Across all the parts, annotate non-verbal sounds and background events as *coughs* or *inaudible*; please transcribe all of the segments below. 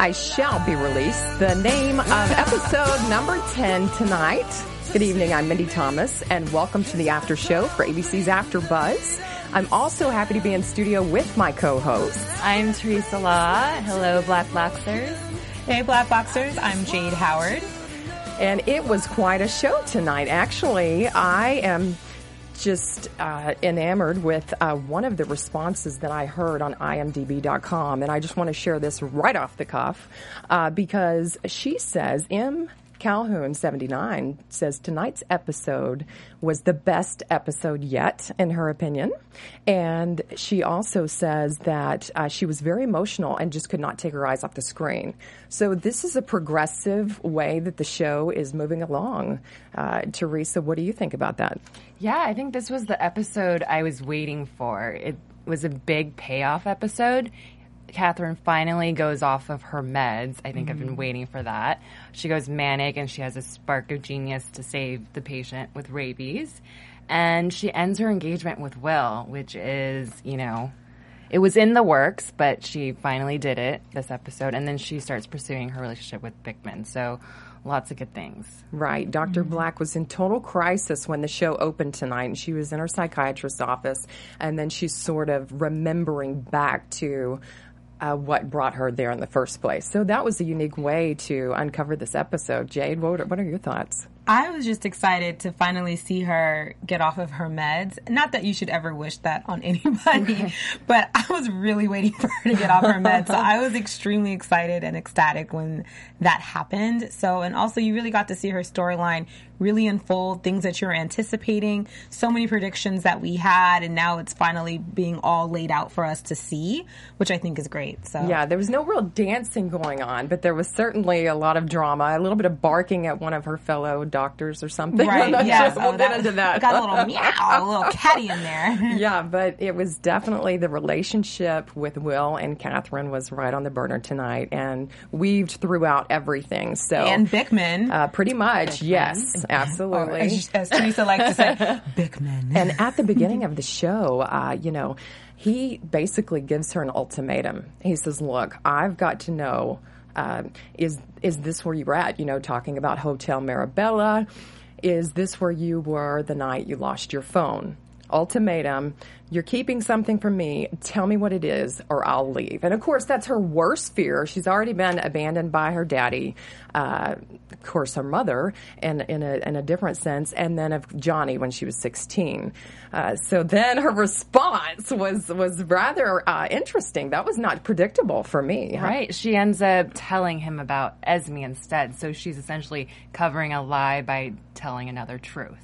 I shall be released. The name of episode number 10 tonight. Good evening, I'm Mindy Thomas, and welcome to the after show for ABC's After Buzz. I'm also happy to be in studio with my co-host. I'm Teresa Law. Hello, Black Boxers. Hey, Black Boxers. I'm Jade Howard. And it was quite a show tonight. Actually, I am just uh, enamored with uh, one of the responses that I heard on imdb.com. And I just want to share this right off the cuff uh, because she says, M. Calhoun 79 says tonight's episode was the best episode yet, in her opinion. And she also says that uh, she was very emotional and just could not take her eyes off the screen. So this is a progressive way that the show is moving along. Uh, Teresa, what do you think about that? Yeah, I think this was the episode I was waiting for. It was a big payoff episode. Catherine finally goes off of her meds. I think I've been mm-hmm. waiting for that. She goes manic and she has a spark of genius to save the patient with rabies. And she ends her engagement with Will, which is, you know, it was in the works, but she finally did it this episode. And then she starts pursuing her relationship with Bickman. So lots of good things. Right. doctor Black was in total crisis when the show opened tonight, and she was in her psychiatrist's office, and then she's sort of remembering back to. Uh, what brought her there in the first place? So that was a unique way to uncover this episode. Jade, what are, what are your thoughts? I was just excited to finally see her get off of her meds. Not that you should ever wish that on *laughs* anybody, but I was really waiting for her to get off her meds. So I was extremely excited and ecstatic when that happened. So, and also you really got to see her storyline really unfold, things that you're anticipating, so many predictions that we had, and now it's finally being all laid out for us to see, which I think is great. So Yeah, there was no real dancing going on, but there was certainly a lot of drama, a little bit of barking at one of her fellow doctors or something. *laughs* Right, yeah. sure. We'll Oh, get into that. Got a little *laughs* meow, a little catty in there. *laughs* yeah, but it was definitely the relationship with Will and Catherine was right on the burner tonight and weaved throughout everything. So And Bickman. uh, pretty much, yes, absolutely. as, as Teresa likes to say, Bickman. And at the beginning of the show, uh, you know, he basically gives her an ultimatum. He says, "Look, I've got to know uh, is is this where you were at? You know, talking about Hotel Marabella. Is this where you were the night you lost your phone?" Ultimatum. You're keeping something from me. Tell me what it is, or I'll leave. And of course, that's her worst fear. She's already been abandoned by her daddy, uh, of course, her mother, in, in, a, in a different sense, and then of Johnny when she was 16. Uh, so then her response was was rather uh, interesting. That was not predictable for me. huh? Right. She ends up telling him about Esme instead. So she's essentially covering a lie by telling another truth.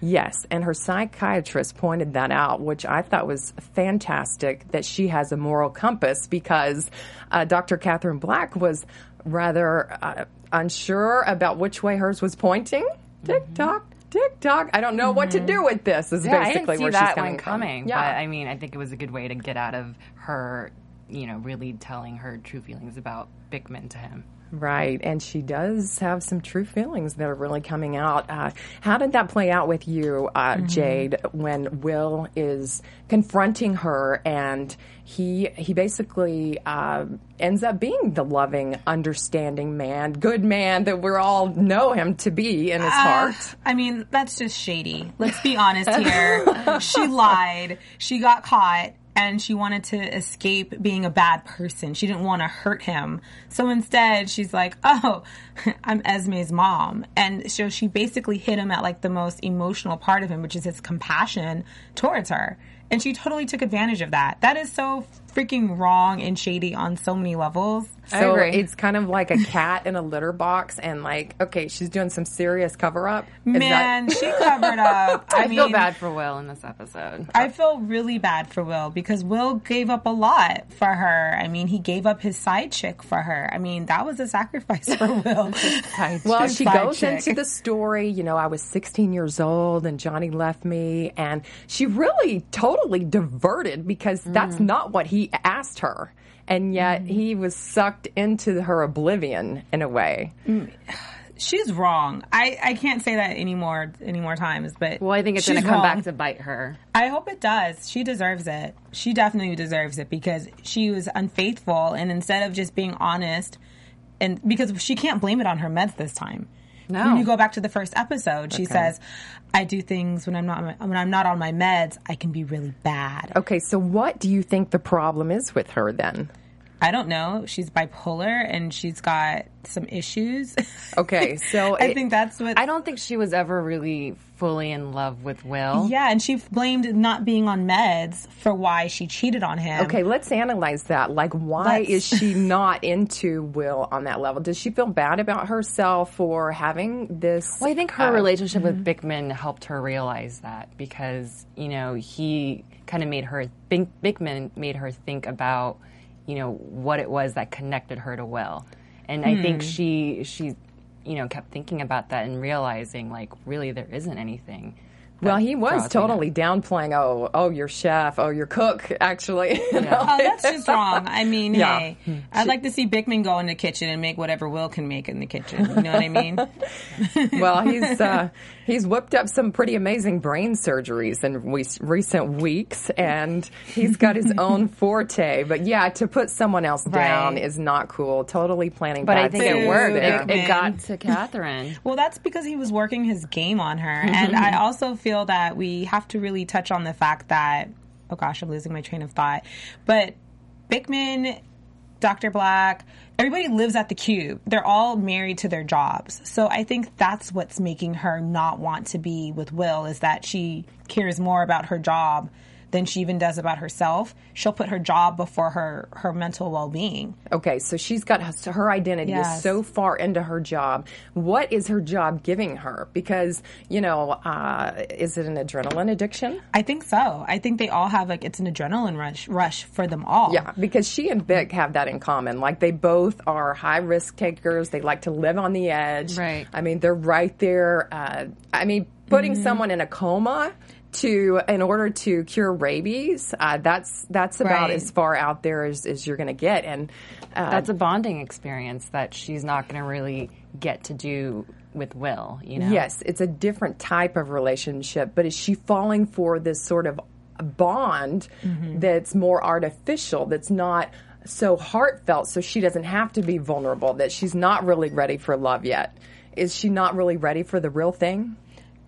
Yes, and her psychiatrist pointed that out, which I thought was fantastic that she has a moral compass because uh, Dr. Catherine Black was rather uh, unsure about which way hers was pointing. Tick tock, tick tock. I don't know what to do with this. Is Mm-hmm. Yeah, I didn't see where that she's coming one from. coming. Yeah, But I mean, I think it was a good way to get out of her, you know, really telling her true feelings about Bickman to him. Right, and she does have some true feelings that are really coming out. Uh, how did that play out with you, uh, Mm-hmm. Jade, when Will is confronting her and he he basically uh, ends up being the loving, understanding man, good man that we all know him to be in his Uh, heart. I mean, that's just shady. Let's be *laughs* honest here. she lied. She got caught. And she wanted to escape being a bad person. She didn't want to hurt him. So instead, she's like, "Oh, *laughs* I'm Esme's mom." And so she basically hit him at like the most emotional part of him, which is his compassion towards her. And she totally took advantage of that. That is so freaking wrong and shady on so many levels. So agree. it's kind of like a cat in a litter box, and like, okay, she's doing some serious cover up. Man, she covered up. *laughs* I, I mean, feel bad for Will in this episode. I feel really bad for Will because Will gave up a lot for her. I mean, he gave up his side chick for her. I mean, that was a sacrifice for *laughs* Will. Well, she goes chick. into the story, you know, I was 16 years old and Johnny left me. And she really totally diverted because that's mm. not what he asked her. And yet he mm-hmm. was sucked into her oblivion in a way. Mm. *sighs* She's wrong. I, I can't say that anymore any more times, but Well, I think it's going to come wrong. back to bite her. I hope it does. She deserves it. She definitely deserves it because she was unfaithful, and instead of just being honest, and because she can't blame it on her meds this time. No. When you go back to the first episode, she says, "I do things when I'm not when I'm not on my meds. I can be really bad." Okay, so what do you think the problem is with her then? I don't know. She's bipolar and she's got some issues. *laughs* Okay, so I it- think that's what. I don't think she was ever really fully in love with Will. yeah, and she blamed not being on meds for why she cheated on him. Okay, let's analyze that. Like, why Let's- is she *laughs* not into Will on that level? Does she feel bad about herself for having this? Well, I think her uh, relationship with Bickman helped her realize that because you know he kind of made her think. Bickman made her think about you know what it was that connected her to Will, and I think hmm. she she you know kept thinking about that and realizing like really there isn't anything. Well, he was draws me totally downplaying. Oh, oh, your chef. Oh, your cook. Actually, *laughs* you know? Oh, that's just wrong. I mean, Yeah. hey, I'd like to see Bickman go in the kitchen and make whatever Will can make in the kitchen. You know what I mean? *laughs* well, he's uh, he's whipped up some pretty amazing brain surgeries in we- recent weeks, and he's got his *laughs* own forte. But yeah, to put someone else down Right. is not cool. Totally planning. But I think things it worked. It, it got to Catherine. Well, that's because he was working his game on her. And I also feel that we have to really touch on the fact that, oh gosh, I'm losing my train of thought. But Bickman, Dr. Black, everybody lives at the cube. They're all married to their jobs. So I think that's what's making her not want to be with Will is that she cares more about her job than she even does about herself. She'll put her job before her, her mental well being. Okay, so she's got her, her identity Yes. is so far into her job. What is her job giving her? Because you know, uh, is it an adrenaline addiction? I think so. I think they all have like it's an adrenaline rush rush for them all. Yeah, because she and Vic have that in common. Like they both are high risk takers. They like to live on the edge. Right. I mean, they're right there. Uh, I mean, putting Mm-hmm. someone in a coma to in order to cure rabies. Uh, that's that's about Right. as far out there as, as you're going to get. And uh, That's a bonding experience that she's not going to really get to do with Will. You know. Yes, it's a different type of relationship, but is she falling for this sort of bond Mm-hmm. that's more artificial, that's not so heartfelt, so she doesn't have to be vulnerable, that she's not really ready for love yet? Is she not really ready for the real thing?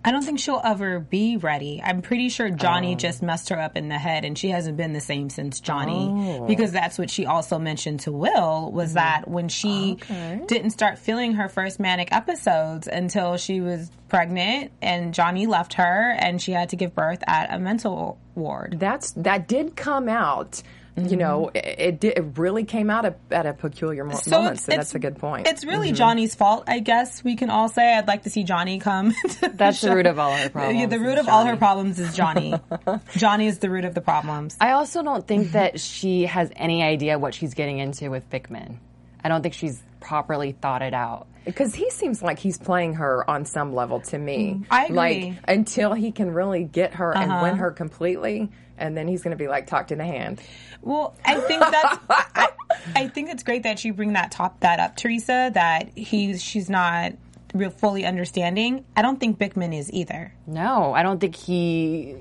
I don't think she'll ever be ready. I'm pretty sure Oh. Johnny just messed her up in the head and she hasn't been the same since Johnny. Oh. Because that's what she also mentioned to Will Mm-hmm. was that when she didn't start feeling her first manic episodes until she was pregnant and Johnny left her and she had to give birth at a mental ward. That's that did come out. You Mm-hmm. know, it, it. It really came out at, at a peculiar mo- moment. So that's a good point. It's really Mm-hmm. Johnny's fault, I guess we can all say. I'd like to see Johnny come. to *laughs* That's the show. root of all her problems. Yeah, the root is of all her problems is Johnny. *laughs* Johnny is the root of the problems. I also don't think that she has any idea what she's getting into with Bickman. I don't think she's properly thought it out. Because he seems like he's playing her on some level to me. Mm-hmm. I agree. Like until he can really get her and win uh-huh. her completely, and then he's going to be like, talked to the hand. Well, I think that's. I, I think it's great that you bring that top that up, Teresa. That he's she's not real fully understanding. I don't think Bickman is either. No, I don't think he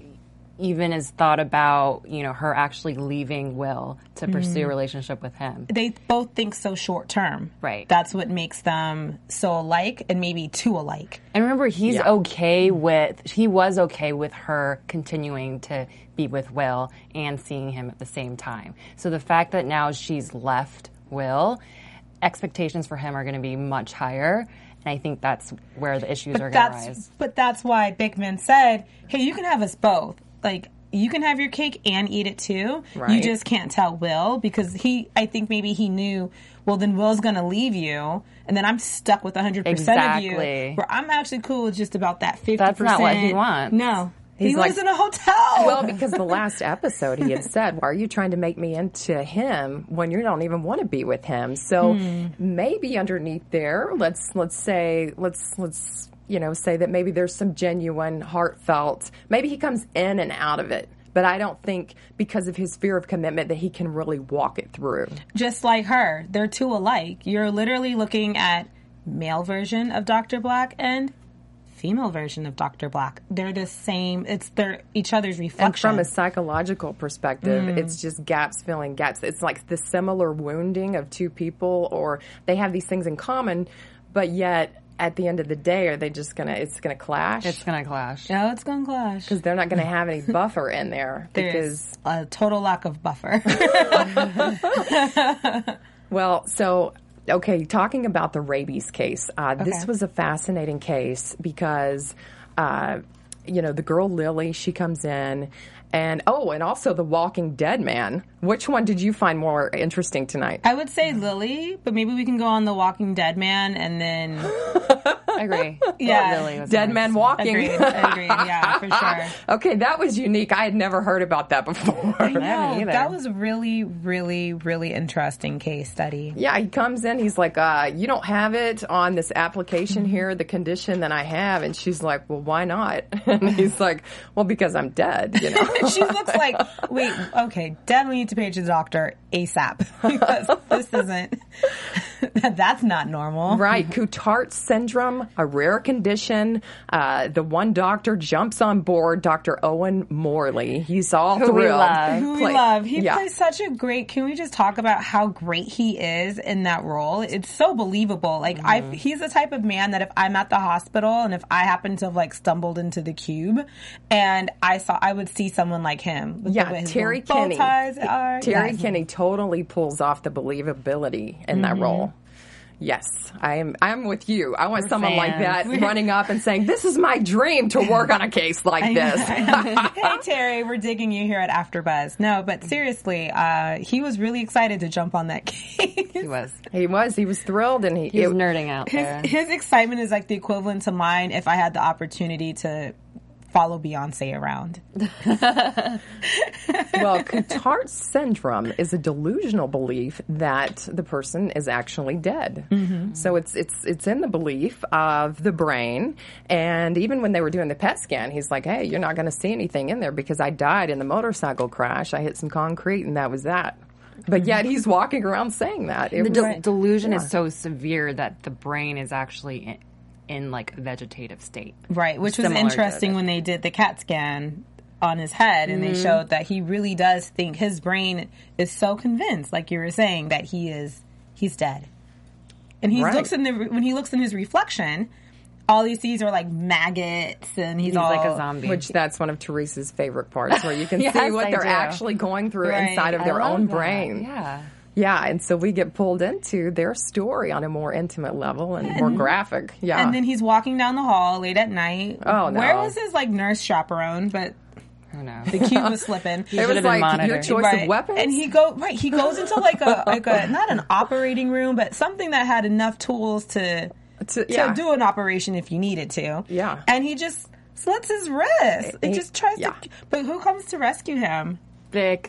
even has thought about, you know, her actually leaving Will to mm-hmm. pursue a relationship with him. They both think so short term. Right. That's what makes them so alike and maybe too alike. And remember, he's Yeah. okay with, he was okay with her continuing to be with Will and seeing him at the same time. So the fact that now she's left Will, expectations for him are going to be much higher. And I think that's where the issues are going to That's rise. but that's why Bickman said, "Hey, you can have us both. Like you can have your cake and eat it too. You just can't tell Will because he. I think maybe he knew. Well, then Will's going to leave you, and then I'm stuck with 100 percent of you. Where I'm actually cool with just about that 50. That's not what he wants. No, he He's lives like- in a hotel. Well, because the last episode he had *laughs* said, "Why are you trying to make me into him when you don't even want to be with him?" So hmm. maybe underneath there, let's let's say let's let's you know say that maybe there's some genuine, heartfelt. Maybe he comes in and out of it, but I don't think because of his fear of commitment that he can really walk it through. just like her. They're two alike. You're literally looking at male version of Dr. Black and female version of Dr. Black. They're the same. It's their each other's reflection. And reflection. from a psychological perspective, mm. it's just gaps filling gaps. It's like the similar wounding of two people, or they have these things in common, but yet at the end of the day, are they just gonna? It's gonna clash It's going to clash. no, it's gonna clash. because they're not gonna have any buffer in there. *laughs* There's Because a total lack of buffer. *laughs* *laughs* well, so okay, talking about the rabies case, uh, this was a fascinating case because. Uh, you know, the girl Lily, she comes in, and oh, and also the Walking Dead man. Which one did you find more interesting tonight? I would say Lily, but maybe we can go on the Walking Dead man and then I *laughs* agree. Yeah. Lily was Dead more man walking. agreed. agreed. Yeah, for *laughs* sure. Okay, that was unique. I had never heard about that before. *laughs* haven't No, that was really, really, really interesting case study. Yeah, he comes in. He's like, uh, "You don't have it on this application here, the condition that I have." And she's like, "Well, why not?" And he's like, "Well, because I'm dead." You know. she looks like, wait, okay, definitely need to page the doctor ASAP *laughs* because this isn't, *laughs* that's not normal. Right, Cotard syndrome, a rare condition. Uh, the one doctor jumps on board, Dr. Owen Morley. He's all Who we thrilled. love. Who we love. He yeah. plays such a great. Can we just talk about how great he is in that role? It's so believable. Like I, Mm-hmm. he's the type of man that if I'm at the hospital and if I happen to have like stumbled into the cube, and I saw, I would see someone like him. Yeah, his Terry Kinney. Terry Yes. Kinney totally pulls off the believability in that role. Yes, I am. I'm with you. I want someone like that *laughs* running up and saying, "This is my dream to work on a case like this." *laughs* hey Terry, we're digging you here at AfterBuzz. No, but seriously, uh, he was really excited to jump on that *laughs* case. He was. he was. He was thrilled, and he. He was it- nerding out there. His, his excitement is like the equivalent to mine if I had the opportunity to follow Beyonce around. *laughs* well, Cotard syndrome is a delusional belief that the person is actually dead. Mm-hmm. So it's it's it's in the belief of the brain. And even when they were doing the PET scan, he's like, "Hey, you're not going to see anything in there because I died in the motorcycle crash. I hit some concrete, and that was that." But mm-hmm. yet he's walking around saying that. It The was- del- delusion is so severe that the brain is actually in, in like a vegetative state. Right, which was interesting when they did the CAT scan on his head and they mm-hmm. showed that he really does think his brain is so convinced, like you were saying, that he is he's dead. And he Right. looks in the when he looks in his reflection, all he sees are like maggots and he's, He's all like a zombie. which that's one of Teresa's favorite parts, where you can *laughs* Yes, see what I they're do. actually going through Right. inside of I their own that. brain. Yeah. Yeah, and so we get pulled into their story on a more intimate level and more graphic. Yeah. And then he's walking down the hall late at night. Oh, no. Where was his like nurse chaperone? But Who knows? the cube was slipping. it should've was been like your choice Right. of weapons. And he go right. He goes into like a like a *laughs* not an operating room, but something that had enough tools to To- to yeah. do an operation if you needed to. Yeah. And he just slits his wrist. It, He- just tries yeah. to. But who comes to rescue him?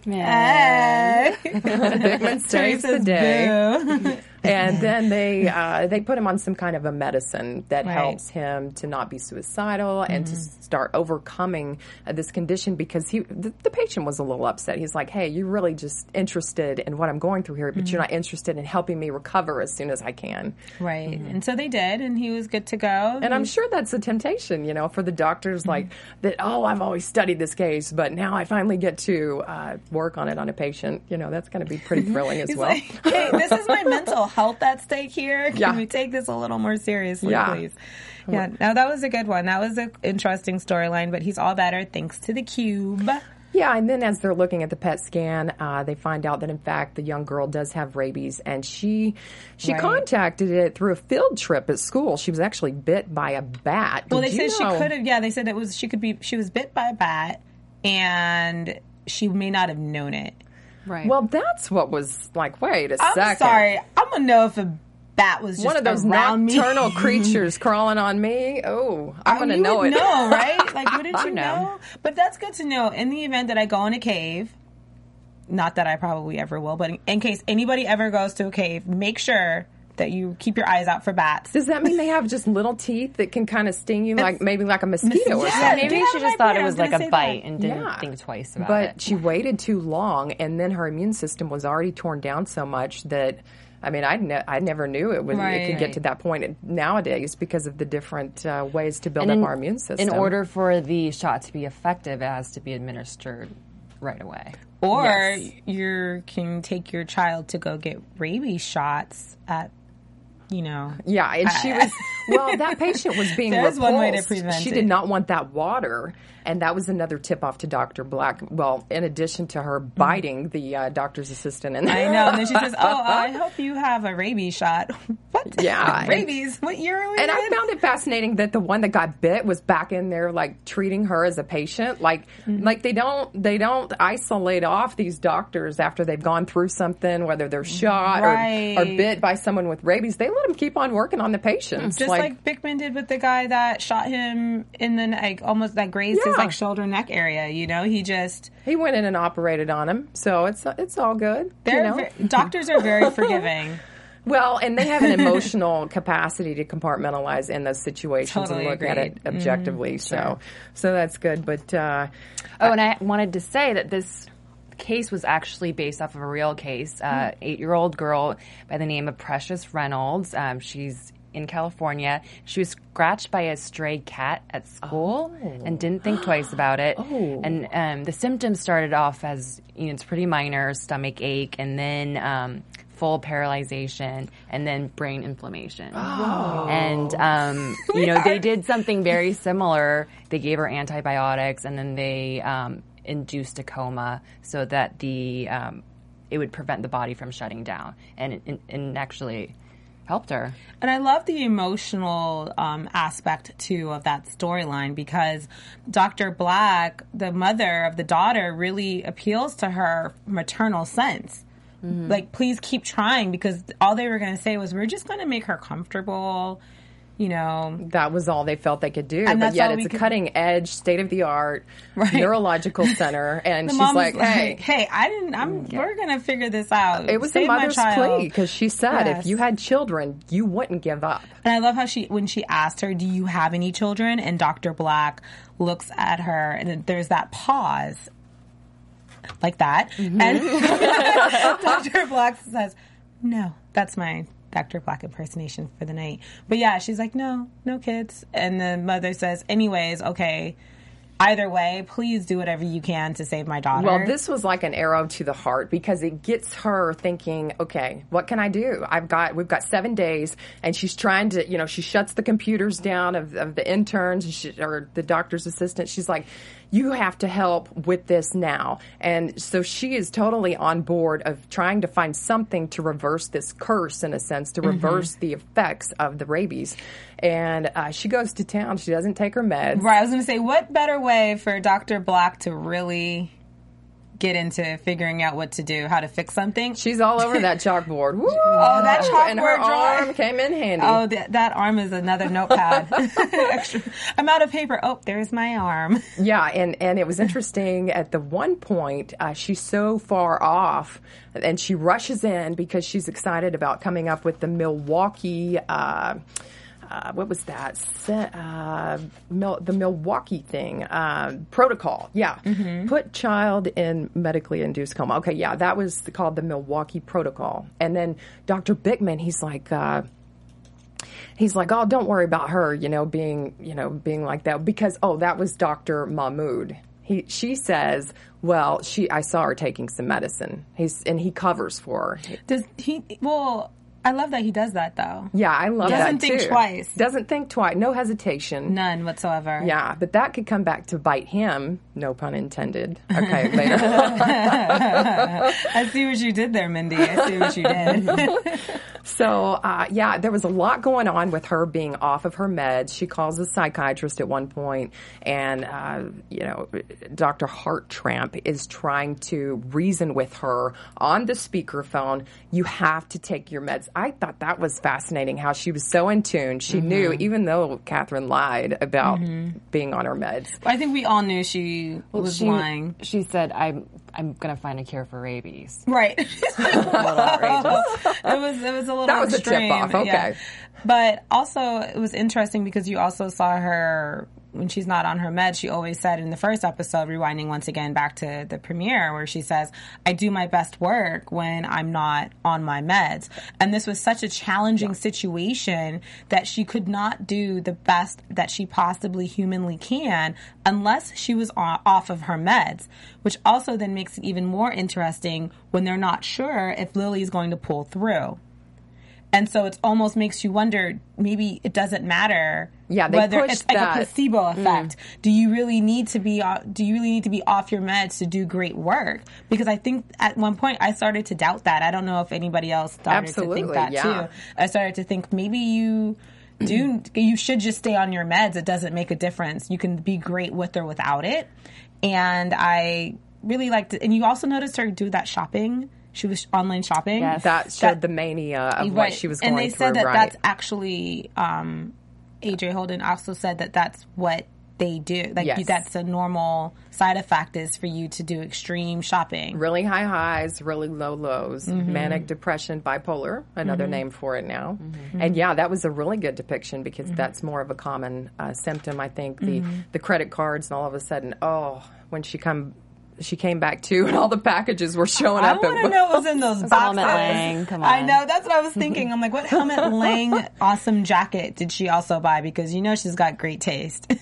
Man. Hey. The Teresa's day. And *laughs* then they uh, they put him on some kind of a medicine that Right. helps him to not be suicidal and to start overcoming uh, this condition because he the, the patient was a little upset. He's like, "Hey, you're really just interested in what I'm going through here, but you're not interested in helping me recover as soon as I can." Right. And so they did, and he was good to go. And I'm sure that's a temptation, you know, for the doctors like that. Oh, I've always studied this case, but now I finally get to uh, work on it on a patient. You know, that's going to be pretty *laughs* thrilling as He's well. like, hey, this is my *laughs* mental health at stake here. Can Yeah. we take this a little more seriously, Yeah. please? Yeah, Now that was a good one. That was an interesting storyline, but he's all better thanks to the cube. Yeah, and then as they're looking at the PET scan, uh, they find out that in fact the young girl does have rabies, and she she Right. contacted it through a field trip at school. She was actually bit by a bat. Well, Did they you said she could have. Yeah, they said it was she could be. She was bit by a bat, and she may not have known it. Right. Well, that's what was like. Wait a I'm second. sorry. I'm gonna know if a bat was just One of those nocturnal *laughs* creatures crawling on me. Oh, I'm Oh, to you know it. know, *laughs* right? Like, wouldn't you know. know? But that's good to know. In the event that I go in a cave, not that I probably ever will, but in, in case anybody ever goes to a cave, make sure that you keep your eyes out for bats. Does that mean they have just little teeth that can kind of sting you, like maybe like a mosquito or Yeah, something? maybe do you she just thought it was was like a bite that. and didn't Yeah. think twice about but it. But she waited too long, and then her immune system was already torn down so much that. I mean, I, ne- I never knew it would it Right. could get to that point nowadays because of the different uh, ways to build And up in, our immune system. in order for the shot to be effective, it has to be administered right away. Or Yes. you can take your child to go get rabies shots at, you know. Yeah, and she was *laughs* well. That patient was being There's repulsed. one way to prevent she it. did not want that water, and that was another tip off to Doctor Black. Well, in addition to her biting the uh, doctor's assistant, and I know. And then she says, *laughs* "Oh, I hope you have a rabies shot." *laughs* what? Yeah, rabies. What year are we And I found it fascinating that the one that got bit was back in there, like treating her as a patient. Like, Mm-hmm. like they don't they don't isolate off these doctors after they've gone through something, whether they're shot or, or bit by someone with rabies. They let him keep on working on the patients. Just like, Bickman did with the guy that shot him in the like almost that grazed his like shoulder neck area. You know, he just he went in and operated on him, so it's it's all good. they're you know? ve- doctors are very *laughs* forgiving. Well, and they have an *laughs* emotional capacity to compartmentalize in those situations Totally and look at it agreed. Mm-hmm. objectively. So, so that's good. But uh, Oh, and I wanted to say that this case was actually based off of a real case. Uh, Eight-year-old girl by the name of Precious Reynolds. Um, she's in California. She was scratched by a stray cat at school and didn't think twice about it. And um, the symptoms started off as you know it's pretty minor stomach ache, and then. Um, Full paralyzation and then brain inflammation. And, um, you know, they did something very similar. They gave her antibiotics and then they um, induced a coma so that the um, it would prevent the body from shutting down, and and, and actually helped her. And I love the emotional um, aspect too of that storyline because Dr. Black, the mother of the daughter, really appeals to her maternal sense. Like, please keep trying because all they were going to say was, we're just going to make her comfortable, you know. that was all they felt they could do. And but yet, it's a could- cutting edge, state of the art Right. neurological *laughs* center, and The she's like, was "Hey." hey, I didn't, I'm, we're going to figure this out. It was Save a mother's plea because she said Yes. if you had children, you wouldn't give up. And I love how she, when she asked her, "Do you have any children?" and Dr. Black looks at her, and there's that pause, like that, Mm-hmm. and *laughs* Dr. Black says, "No, that's my Dr. Black impersonation for the night." But yeah, she's like, "No, no kids," and the mother says, "Anyways, okay." Either way, please do whatever you can to save my daughter. Well, this was like an arrow to the heart because it gets her thinking, okay, what can I do? I've got, we've got seven days and she's trying to, you know, she shuts the computers down of, of the interns she, or the doctor's assistant. She's like, you have to help with this now. And so she is totally on board of trying to find something to reverse this curse in a sense, to reverse the effects of the rabies. And uh, she goes to town. She doesn't take her meds. Right. I was going to say, what better way for Dr. Black to really get into figuring out what to do, how to fix something. She's all over that chalkboard. *laughs* Woo! Oh, that and her chalkboard drawing. arm came in handy. Oh, that, that arm is another notepad. *laughs* *laughs* Extra. I'm out of paper. Oh, there's my arm. Yeah, and, and it was interesting at the one point, uh, she's so far off and she rushes in because she's excited about coming up with the Milwaukee. Uh, uh, what was that? Uh, Mil- the Milwaukee thing uh, protocol. Yeah, put child in medically induced coma. Okay, yeah, that was called the Milwaukee protocol. And then Dr. Bickman, he's like. Uh, he's like, "Oh, don't worry about her, you know, being, you know, being like that because oh, that was Dr. Mahmood." He she says, "Well, she I saw her taking some medicine." He's and he covers for her. Does he? Well, I love that he does that though. Yeah, I love that Doesn't think too. twice. Doesn't think twice. No hesitation. None whatsoever. Yeah, but that could come back to bite him. No pun intended. Okay, later. *laughs* I see what you did there, Mindy. I see what you did. *laughs* So, uh, yeah, there was a lot going on with her being off of her meds. She calls a psychiatrist at one point, and, uh, you know, Dr. Hartramp is trying to reason with her on the speakerphone. You have to take your meds. I thought that was fascinating how she was so in tune. She knew, mm-hmm. even though Catherine lied about mm-hmm. being on her meds. I think we all knew she was she, lying. She said, "I'm I'm gonna find a cure for rabies." Right. A *laughs* *laughs* it was it was a little That was a extreme. tip-off, okay. yeah. But also it was interesting because you also saw her when she's not on her meds, she always said in the first episode, rewinding once again back to the premiere, where she says, I do my best work when I'm not on my meds. And this was such a challenging situation that she could not do the best that she possibly humanly can unless she was off of her meds, which also then makes it even more interesting when they're not sure if Lily is going to pull through. And so it almost makes you wonder maybe it doesn't matter Yeah, whether it's like that- a placebo mm. effect. Do you really need to be do you really need to be off your meds to do great work? Because I think at one point I started to doubt that. I don't know if anybody else started to Absolutely, think that yeah. too. I started to think maybe you do you should just stay on your meds. It doesn't make a difference. You can be great with or without it. And I really liked it. And you also noticed her do that shopping. She was online shopping. Yes. That showed the mania of what she was going and they through. said that right. that's actually um, AJ Holden also said that that's what they do. Like Yes. you, that's a normal side effect is for you to do extreme shopping. really high highs, really low lows, Mm-hmm. manic depression, bipolar, another name for it now. And yeah, that was a really good depiction because Mm-hmm. that's more of a common uh, symptom. I think the the credit cards and all of a sudden, oh, when she come. She came back too, *laughs* and all the packages were showing I up. want to know what was in those *laughs* boxes. Helmut Lang, come on. I know that's what I was thinking. I'm like, what Helmut *laughs* Lang awesome jacket did she also buy? Because you know she's got great taste.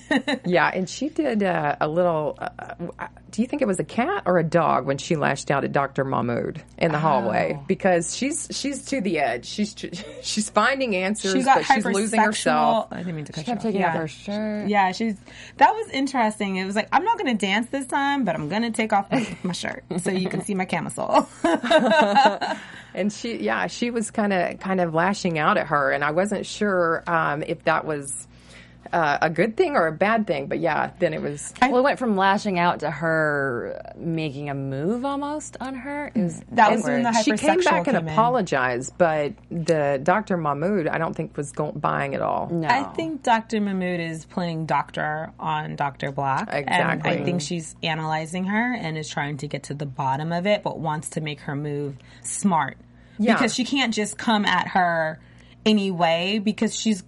Yeah, and she did uh, a little. Uh, uh, do you think it was a cat or a dog when she lashed out at Dr. Mahmood in the hallway? Oh. Because she's she's to the edge. She's she's finding answers, she got but she's losing herself. I didn't mean to cut kept you off. taking yeah. off her shirt. Yeah, she's that was interesting. It was like I'm not going to dance this time, but I'm going to take off my, my shirt so you can see my camisole. *laughs* And she, yeah, she was kind of kind of lashing out at her, and I wasn't sure um, if that was uh, a good thing or a bad thing. But yeah, then it was. Well, it went from lashing out to her making a move almost on her. It was That was when awkward. the She came hypersexual back and in. apologized, but the Dr. Mahmood, I don't think was go- buying it all. No. I think Dr. Mahmood is playing doctor on Dr. Black. And I think she's analyzing her and is trying to get to the bottom of it, but wants to make her move smart. Yeah. Because she can't just come at her anyway because she's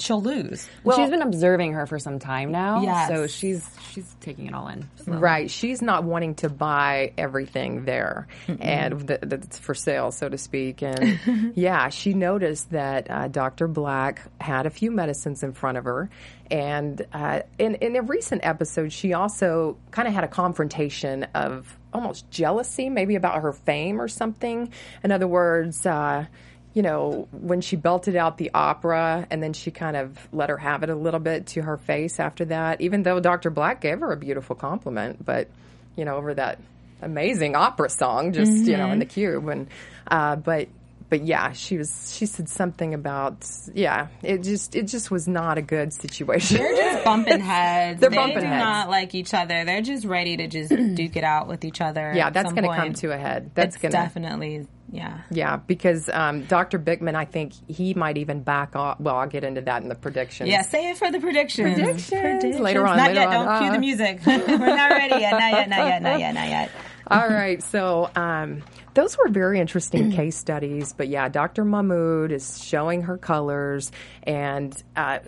she'll lose. Well, she's been observing her for some time now. Yes. So she's she's taking it all in. slowly. Right. She's not wanting to buy everything there and th- that's for sale, so to speak. And *laughs* yeah, she noticed that uh, Dr. Black had a few medicines in front of her. And uh, in, in a recent episode, she also kind of had a confrontation of almost jealousy, maybe about her fame or something. In other words, uh, you know, when she belted out the opera and then she kind of let her have it a little bit to her face after that, even though Dr. Black gave her a beautiful compliment, but, you know, over that amazing opera song, just, you know, in the cube. And, uh, but but yeah, she was. She said something about yeah. It just it just was not a good situation. They're just *laughs* bumping heads. They're they bumping do heads. not like each other. They're just ready to just *clears throat* duke it out with each other. yeah, at that's going to come to a head. That's going to definitely yeah. yeah because um, Dr. Bickman, I think he might even back off. Well, I'll get into that in the predictions. Yeah, say it for the predictions. Predictions. Later on, Not later yet. on. Don't cue Uh. the music. *laughs* We're not ready yet. Not yet. Not yet. Not yet. Not yet. *laughs* All right. So um, those were very interesting case studies. But yeah, Dr. Mahmood is showing her colors. And, uh,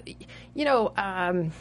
you know, um,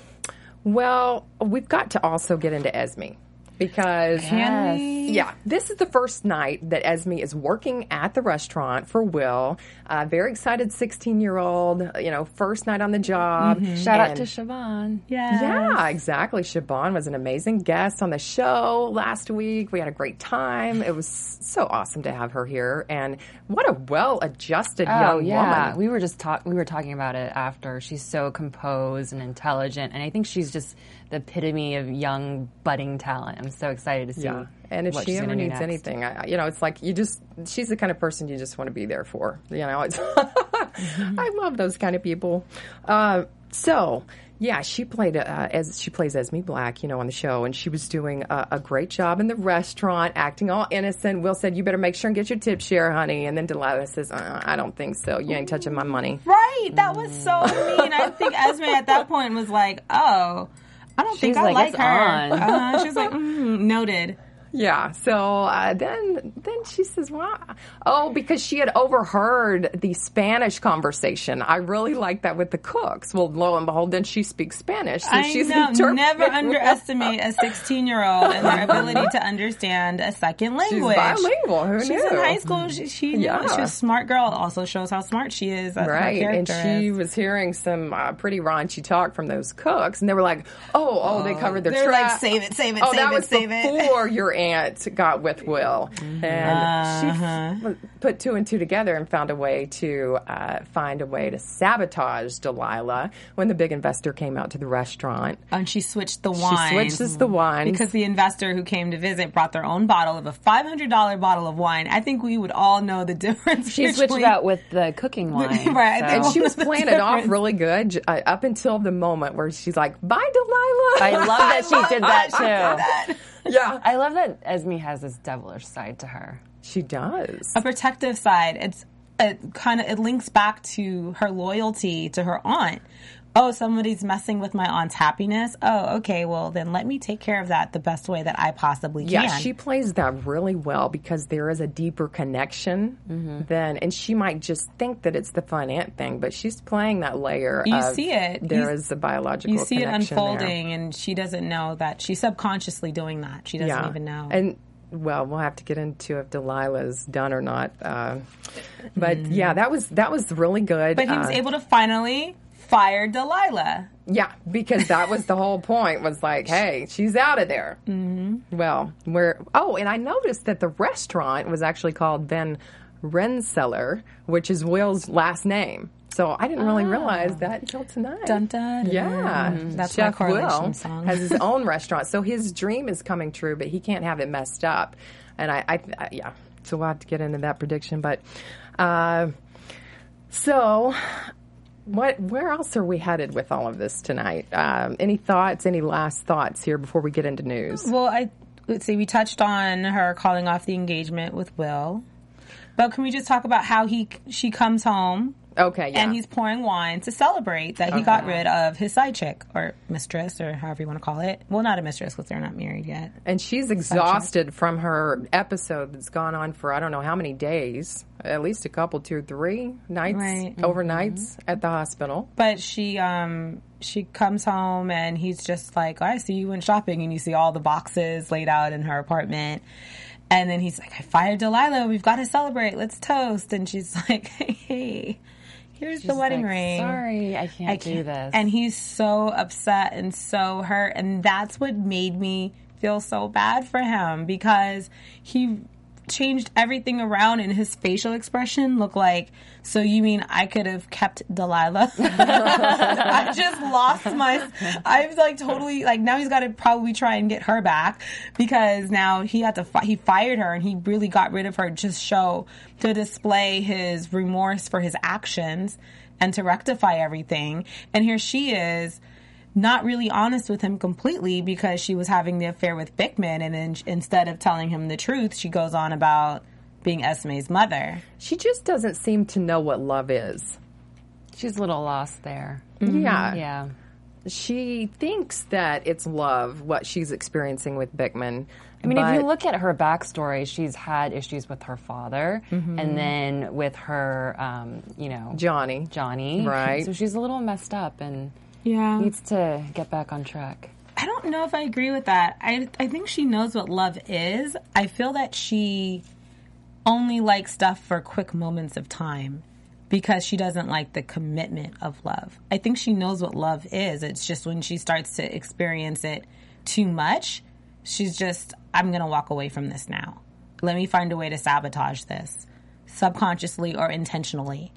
well, we've got to also get into Esme. Because Can yeah, this is the first night that Esme is working at the restaurant for Will. Uh, very excited, sixteen-year-old. You know, first night on the job. Shout out to Siobhan. Yeah. yeah, exactly. Siobhan was an amazing guest on the show last week. We had a great time. It was so awesome to have her here, and what a well-adjusted Oh young yeah, woman. we were just talk. We were talking about it after. She's so composed and intelligent, and I think she's just the epitome of young budding talent. I'm so excited to see. Yeah, and if what she ever needs next. anything, I, you know, it's like you just—she's the kind of person you just want to be there for. You know, it's *laughs* I love those kind of people. Uh, so. Yeah, she played uh, as she plays Esme Black, you know, on the show, and she was doing a, a great job in the restaurant, acting all innocent. Will said, "You better make sure and get your tip share, honey." And then Delilah says, uh, "I don't think so. You ain't touching my money." Right. That was so mean. I think Esme at that *laughs* point was like, "Oh, I don't think She's I like, like "It's her." on. Uh, she was like, mm, "Noted." Yeah. So uh, then, then she says, "Wow, oh, because she had overheard the Spanish conversation. I really like that with the cooks. Well, lo and behold, then she speaks Spanish. So I she's know. *laughs* Never underestimate a 16 year old and their ability to understand a second language. bilingual. Who She's knew? in high school. She, she Yeah. She's a smart girl. Also shows how smart she is. her Right, and she is. was hearing some uh, pretty raunchy talk from those cooks, and they were like, "Oh, oh, they covered their They were like. "Save it, save it, oh, save that it, was save it." before your aunt got with Will, and Uh-huh. she put two and two together and found a way to uh, find a way to sabotage Delilah when the big investor came out to the restaurant. And she switched the wine. She switches the wine Because the investor who came to visit brought their own bottle of a $500 bottle of wine. I think we would all know the *laughs* difference. She switched between- it out with the cooking *laughs* wine. Right, so- and she was *laughs* playing it off really good uh, up until the moment where she's like, "Bye, Delilah." I love that she did that too. *laughs* yeah, I love that Esme has this devilish side to her. she does. a protective side. It's it kind of it links back to her loyalty to her aunt. Oh, somebody's messing with my aunt's happiness. Oh, okay. Well, then let me take care of that the best way that I possibly can. Yeah, she plays that really well because there is a deeper connection Mm-hmm. than, and she might just think that it's the fun aunt thing, but she's playing that layer. You of see it. There You- is a biological. you see it connection there. unfolding, and she doesn't know that she's subconsciously doing that. She doesn't Yeah, even know. And well, we'll have to get into if Delilah's done or not. Uh, but yeah, that was that was really good. But he was Uh, able to finally fire Delilah. Yeah, because that was the whole point. Was like, hey, she's out of there. Mm-hmm. Well, we're oh, and I noticed that the restaurant was actually called Van Rensselaer, which is Will's last name. So I didn't really realize that until tonight. Dun, dun, dun. Yeah, That's my Chef correlation Will song. has his *laughs* own restaurant, so his dream is coming true, but he can't have it messed up. And I, I, I yeah, so we'll have to get into that prediction. But uh, so, what? Where else are we headed with all of this tonight? Um, any thoughts? Any last thoughts here before we get into news? Well, I let's see. We touched on her calling off the engagement with Will, but can we just talk about how he she comes home Okay, yeah. and he's pouring wine to celebrate that he got rid of his side chick or mistress or however you want to call it. Well, not a mistress because they're not married yet. And she's exhausted from her episode that's gone on for I don't know how many days, at least a couple, two, three nights, Right. overnights at the hospital. But she um she comes home and he's just like, I see you went shopping and you see all the boxes laid out in her apartment. And then he's like, I fired Delilah. We've got to celebrate. Let's toast. And she's *laughs* like, Hey, here's the wedding like, ring. Sorry, I can't, I do can't- this. And he's so upset and so hurt. And that's what made me feel so bad for him because he changed everything around, and his facial expression looked like. So you mean I could have kept Delilah? *laughs* I just lost my. I was like totally like now he's got to probably try and get her back because now he had to. Fi- he fired her and he really got rid of her just show to display his remorse for his actions and to rectify everything. And here she is not really honest with him completely because she was having the affair with Bickman, and then sh- instead of telling him the truth, she goes on about being Esme's mother. She just doesn't seem to know what love is. She's a little lost there. Yeah. Yeah. She thinks that it's love, what she's experiencing with Bickman. I mean, if you look at her backstory, she's had issues with her father, and then with her, um, you know, Johnny. Johnny. Right. So she's a little messed up and Yeah. needs to get back on track. I don't know if I agree with that. I I think she knows what love is. I feel that she only likes stuff for quick moments of time because she doesn't like the commitment of love. I think she knows what love is. It's just when she starts to experience it too much, she's just I'm going to walk away from this now. Let me find a way to sabotage this subconsciously or intentionally.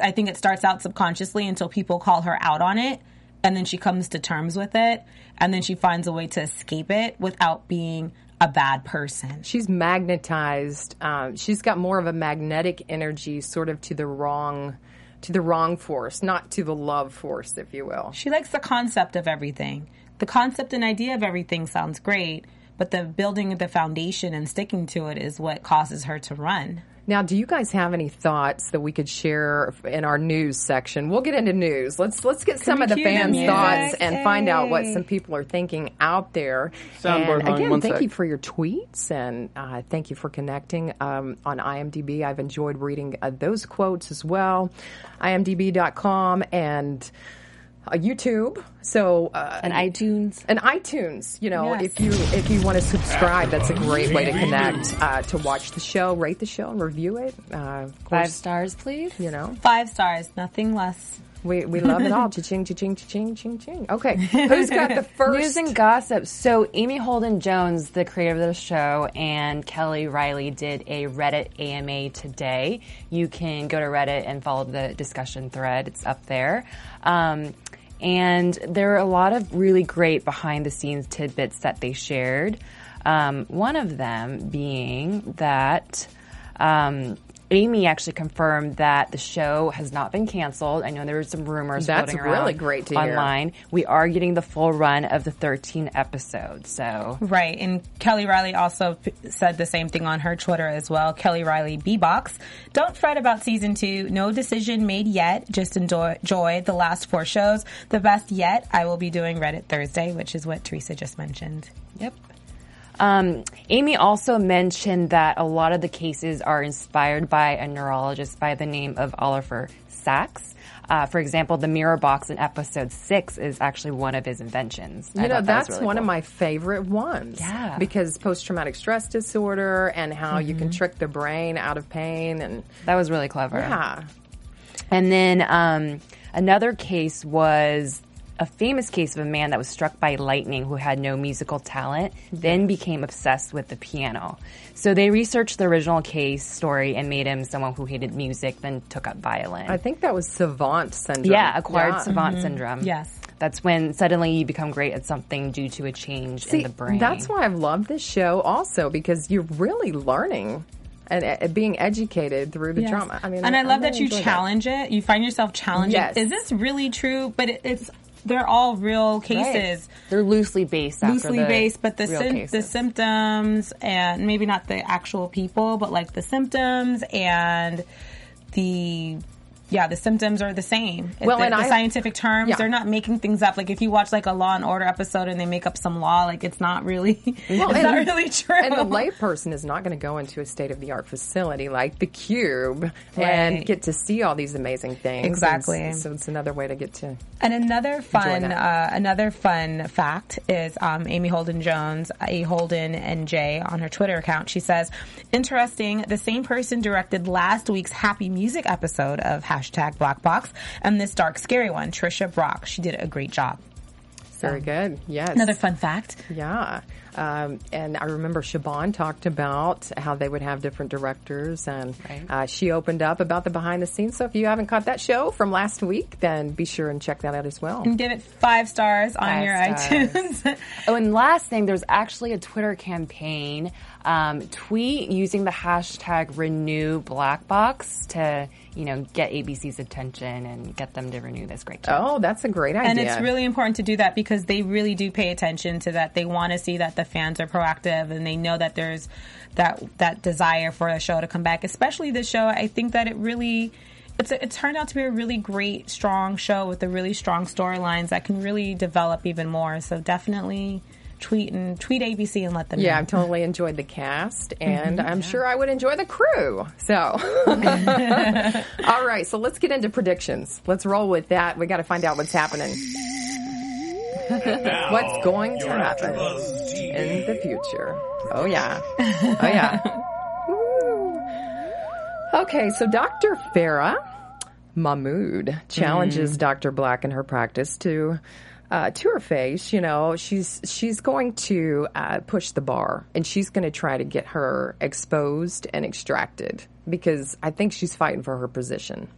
I think it starts out subconsciously until people call her out on it, and then she comes to terms with it, and then she finds a way to escape it without being a bad person. She's magnetized. Um, she's got more of a magnetic energy, sort of to the wrong, to the wrong force, not to the love force, if you will. She likes the concept of everything. The concept and idea of everything sounds great, but the building of the foundation and sticking to it is what causes her to run. Now, do you guys have any thoughts that we could share in our news section? We'll get into news. Let's let's get some of the fans' music? thoughts and find out what some people are thinking out there. Soundboard and again, thank sec. you for your tweets and uh, thank you for connecting um, on IMDb. I've enjoyed reading uh, those quotes as well. IMDb.com and uh, YouTube. So uh, And iTunes. and iTunes. You know, Yes. if you if you want to subscribe, that's a great way to *laughs* connect uh, to watch the show, rate the show, and review it. Uh, of Five stars, please. you know, Five stars, nothing less. we we love it all. *laughs* Cha-ching, cha-ching, cha-ching, ching, ching. Okay, who's got the *laughs* first? News and gossip. So, Amy Holden Jones, the creator of the show, and Kelly Reilly did a Reddit AMA today. You can go to Reddit and follow the discussion thread, it's up there. Um, and there are a lot of really great behind the scenes tidbits that they shared. Um, one of them being that. Um, Amy actually confirmed that the show has not been canceled. I know there were some rumors That's floating around really great to hear. online. We are getting the full run of the 13 episodes. So Right, and Kelly Reilly also p- said the same thing on her Twitter as well. Kelly Reilly B-Box. Don't fret about season two. No decision made yet. Just enjoy, enjoy the last four shows. The best yet, I will be doing Reddit Thursday, which is what Teresa just mentioned. Yep. Um, Amy also mentioned that a lot of the cases are inspired by a neurologist by the name of Oliver Sacks. Uh, for example, the mirror box in episode six is actually one of his inventions. I You know, thought that that's really one of my favorite ones. Yeah. Because post traumatic stress disorder and how you can trick the brain out of pain and That was really clever. yeah. And then um, another case was a famous case of a man that was struck by lightning who had no musical talent, then became obsessed with the piano. So they researched the original case story and made him someone who hated music, then took up violin. I think that was savant syndrome. yeah, acquired Yeah. savant syndrome. Yes. That's when suddenly you become great at something due to a change See, in the brain. That's why I've loved this show also because you're really learning and uh, being educated through the Yes. drama. I mean, and I, love really that you enjoy challenge it. You find yourself challenging. Yes. Is this really true? But it, it's they're all real cases. They're loosely based. after loosely based, but the sym- the symptoms and maybe not the actual people, but like the symptoms and the yeah, the symptoms are the same. Well, the, and the I- scientific terms, Yeah. they're not making things up. Like if you watch like a Law and Order episode and they make up some law, like it's not really, *laughs* well, it's and- not really true. And the layperson is not going to go into a state of the art facility like the Cube and get to see all these amazing things. Exactly. s- so it's another way to get to. And another fun, uh, another fun fact is um, Amy Holden Jones, A Holden and J on her Twitter account. She says, "Interesting. The same person directed last week's Happy Music episode of hashtag Black Box and this dark scary one, Tricia Brock. She did a great job." Very good. Yes. Another fun fact. Yeah. Um, and I remember Siobhan talked about how they would have different directors, and Right. uh, she opened up about the behind the scenes. So if you haven't caught that show from last week, then be sure and check that out as well. And give it five stars on Five your stars. iTunes. *laughs* Oh, and last thing, there's actually a Twitter campaign. Um, tweet using the hashtag Renew Black Box to you know get ABC's attention and get them to renew this great show. Oh, that's a great idea. And it's really important to do that because they really do pay attention to that. They want to see that the fans are proactive and they know that there's that that desire for a show to come back. Especially this show, I think that it really it's a, it turned out to be a really great, strong show with a really strong storylines that can really develop even more. So definitely tweet and tweet ABC and let them know. Yeah, know. I've totally enjoyed the cast, mhm, and I'm sure I would enjoy the crew. So, *laughs* all right, so let's get into predictions. Let's roll with that. We got to find out what's happening. what's going to happen in the future? Oh yeah, oh yeah. *laughs* Okay, so Dr. Farah Mahmood challenges mm. Dr. Black in her practice to uh, to her face. You know, she's she's going to uh, push the bar, and she's going to try to get her exposed and extracted because I think she's fighting for her position.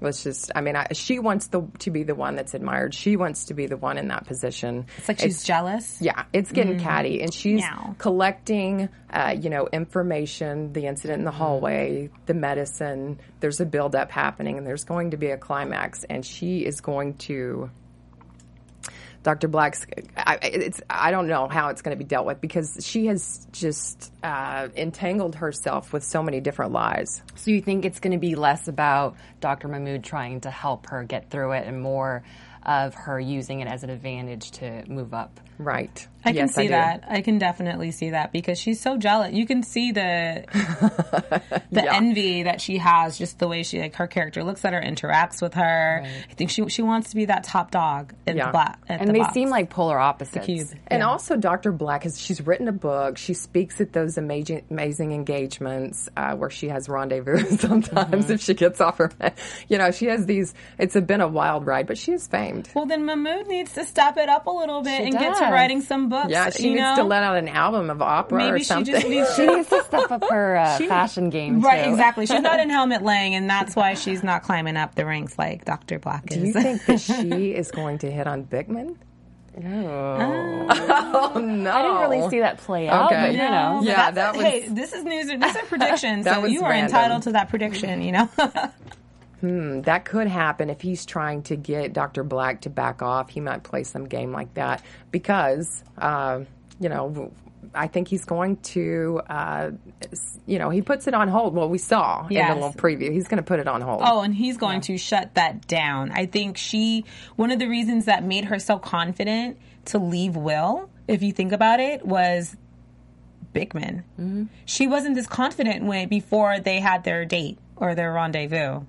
Let's just, I mean, I, she wants the, to be the one that's admired. She wants to be the one in that position. It's like she's jealous. Yeah, it's getting catty, and she's Meow. collecting, uh, you know, information, the incident in the hallway, the medicine. There's a buildup happening, and there's going to be a climax, and she is going to. Dr. Black's, I, it's, I don't know how it's going to be dealt with because she has just uh, entangled herself with so many different lies. So you think it's going to be less about Dr. Mahmood trying to help her get through it and more of her using it as an advantage to move up? Right. I can Yes, see do. that. I can definitely see that because she's so jealous. You can see the *laughs* the Yeah. envy that she has, just the way she like her character looks at her, interacts with her. I think she she wants to be that top dog in Yeah. the black. And the they box. seem like polar opposites. And also, Dr. Black has she's written a book. She speaks at those amazing, amazing engagements uh, where she has rendezvous. *laughs* Sometimes, Mm-hmm. if she gets off her, *laughs* you know, she has these. It's a, been a wild ride, but she is famed. Well, then Mahmood needs to step it up a little bit She and get to does. writing some books. Yeah, she you needs know? to let out an album of opera or Maybe she just needs She to. needs to step up her uh, fashion game Right, too. exactly. She's not in *laughs* Helmut Lang, and that's why she's not climbing up the ranks like Dr. Black is. Do you think that she *laughs* is going to hit on Bickman? Oh. Oh no! I didn't really see that play out, Okay. but you know. Yeah, that was- Hey, this is news. This is a prediction, *laughs* so you are random. entitled to that prediction. You know. That could happen if he's trying to get Dr. Black to back off. He might play some game like that because, uh, you know, I think he's going to, uh, you know, he puts it on hold. Well, we saw in the little preview. He's going to put it on hold. Oh, and he's going to shut that down. I think she, one of the reasons that made her so confident to leave Will, if you think about it, was Bickman. Mm-hmm. She wasn't this confident when before they had their date or their rendezvous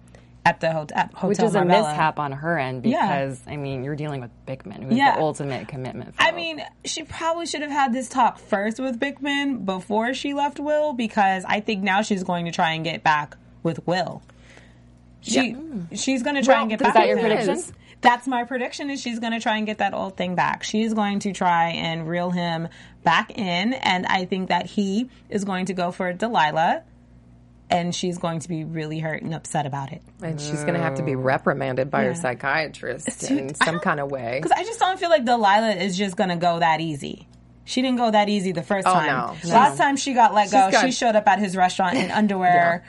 at the hotel. At Hotel Which is a mishap on her end Yeah. because, I mean, you're dealing with Bickman, who's Yeah. the ultimate commitment. I mean, she probably should have had this talk first with Bickman before she left Will because I think now she's going to try and get back with Will. She she's going to try Well, and get the back. that your prediction? That's my prediction. Is she's going to try and get that old thing back. She's going to try and reel him back in, and I think that he is going to go for Delilah, and she's going to be really hurt and upset about it. And she's going to have to be reprimanded by her psychiatrist Dude, in some kind of way. Because I just don't feel like Delilah is just going to go that easy. She didn't go that easy the first Oh, time. no. Last time she got let go, got- she showed up at his restaurant in *coughs* underwear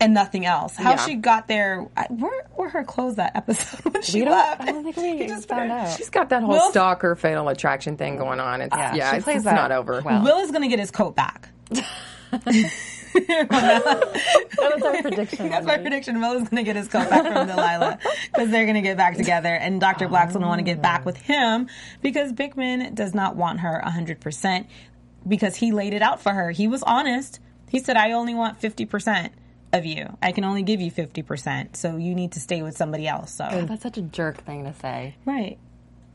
and nothing else. How Yeah. she got there? Where were her clothes that episode *laughs* when she left? I don't think we *laughs* just found her, out. She's got that whole Will- stalker fatal attraction thing going on. It's, yeah, Yeah, it's, it's not over. well. Will is going to get his coat back. *laughs* that was our *laughs* prediction. That's my prediction. Will is going to get his coat back from Delilah because they're going to get back together, and Dr. Black's going to want to get back with him because Bickman does not want her 100% because he laid it out for her. He was honest. He said, I only want 50% of you. I can only give you 50%, so you need to stay with somebody else. So, oh, That's such a jerk thing to say. right.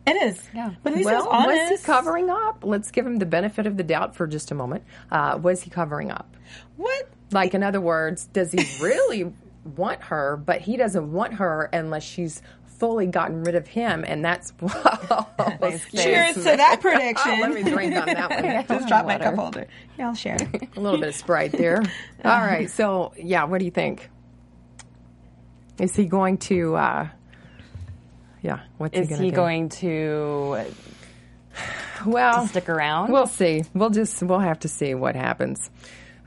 It is. Yeah. But at least Well, was honest. was he covering up? Let's give him the benefit of the doubt for just a moment. Uh, was he covering up? What? Like, in other words, does he *laughs* really want her, but he doesn't want her unless she's fully gotten rid of him, and that's *laughs* whoa, excuse *laughs* Cheers to that prediction. Let me drink on that one. Just drop my cup holder. Yeah, I'll share. A little bit of Sprite there. All right. So, yeah, what do you think? Is he going to, uh, yeah, what's Is he, gonna he do? going to *sighs* well, stick around? We'll see. We'll just, we'll have to see what happens.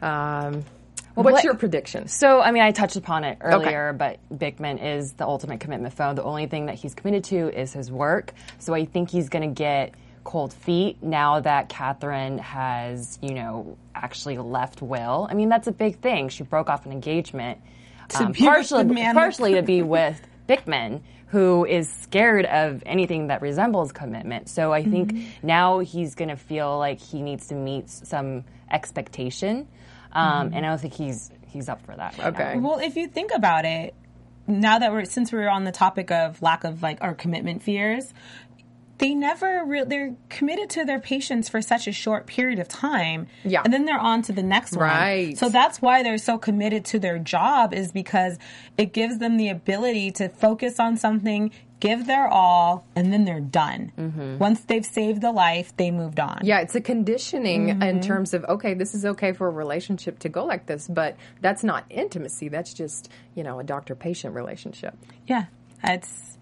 Um, Well, what's what- your prediction? So, I mean, I touched upon it earlier, but Bickman is the ultimate commitment phone. The only thing that he's committed to is his work. So I think he's going to get cold feet now that Catherine has, you know, actually left Will. I mean, that's a big thing. She broke off an engagement um, be partially, the partially to be with Bickman, who is scared of anything that resembles commitment. So I think Mm-hmm. now he's going to feel like he needs to meet some expectation. Um, And I don't think he's he's up for that. Right Okay. now. Well, if you think about it, now that we're since we're on the topic of lack of like our commitment fears, they never re- they're committed to their patients for such a short period of time. Yeah. And then they're on to the next one. Right. So that's why they're so committed to their job is because it gives them the ability to focus on something, give their all, and then they're done. Once they've saved the life, they moved on. Yeah, it's a conditioning Mm-hmm. in terms of okay, this is okay for a relationship to go like this, but that's not intimacy. That's just you know a doctor-patient relationship. Yeah. It's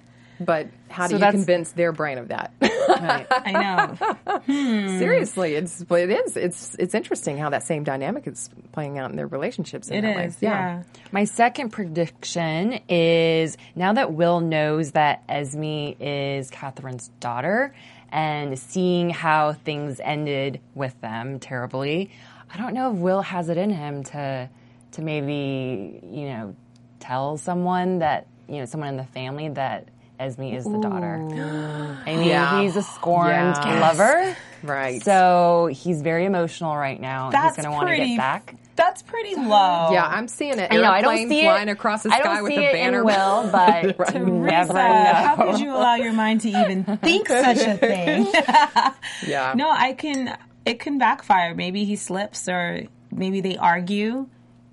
But how do So you convince their brain of that? Right. I know. *laughs* Hmm. Seriously, it's it is. It's it's interesting how that same dynamic is playing out in their relationships. In It is. Yeah. My second prediction is now that Will knows that Esme is Catherine's daughter and seeing how things ended with them terribly, I don't know if Will has it in him to to maybe, you know, tell someone that, you know, someone in the family that Esme is the daughter. *gasps* I mean, Yeah. he's a scorned Yeah. lover. Right. So he's very emotional right now. and That's he's going to want to pretty get back. That's pretty low. yeah, I'm seeing it. I know. I don't see flying it across the I sky don't with see a it banner. in Will, *laughs* but you Teresa, how could you allow your mind to even *laughs* think such a thing? *laughs* yeah. no, I can. It can backfire. Maybe he slips, or maybe they argue,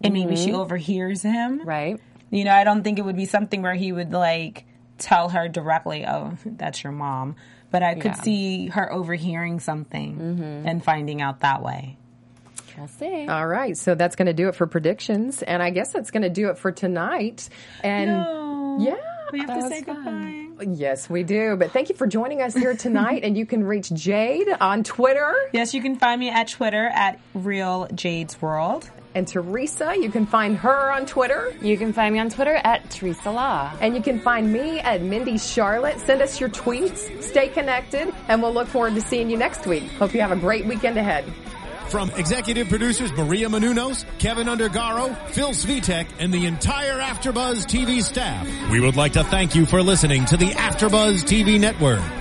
and maybe she mm-hmm. overhears him. Right. You know, I don't think it would be something where he would like tell her directly, "Oh, that's your mom." But I could Yeah. see her overhearing something mm-hmm. and finding out that way. We'll see. All right, so that's going to do it for predictions, and I guess that's going to do it for tonight. And yeah, we have to was say fun. goodbye. yes, we do. But thank you for joining us here tonight. and you can reach Jade on Twitter. Yes, you can find me at Twitter at Real Jade's World. And Teresa, you can find her on Twitter. You can find me on Twitter at Teresa Law. And you can find me at Mindy Charlotte. Send us your tweets, stay connected, and we'll look forward to seeing you next week. Hope you have a great weekend ahead. From executive producers Maria Menounos, Kevin Undergaro, Phil Svitek, and the entire AfterBuzz TV staff, we would like to thank you for listening to the AfterBuzz TV network.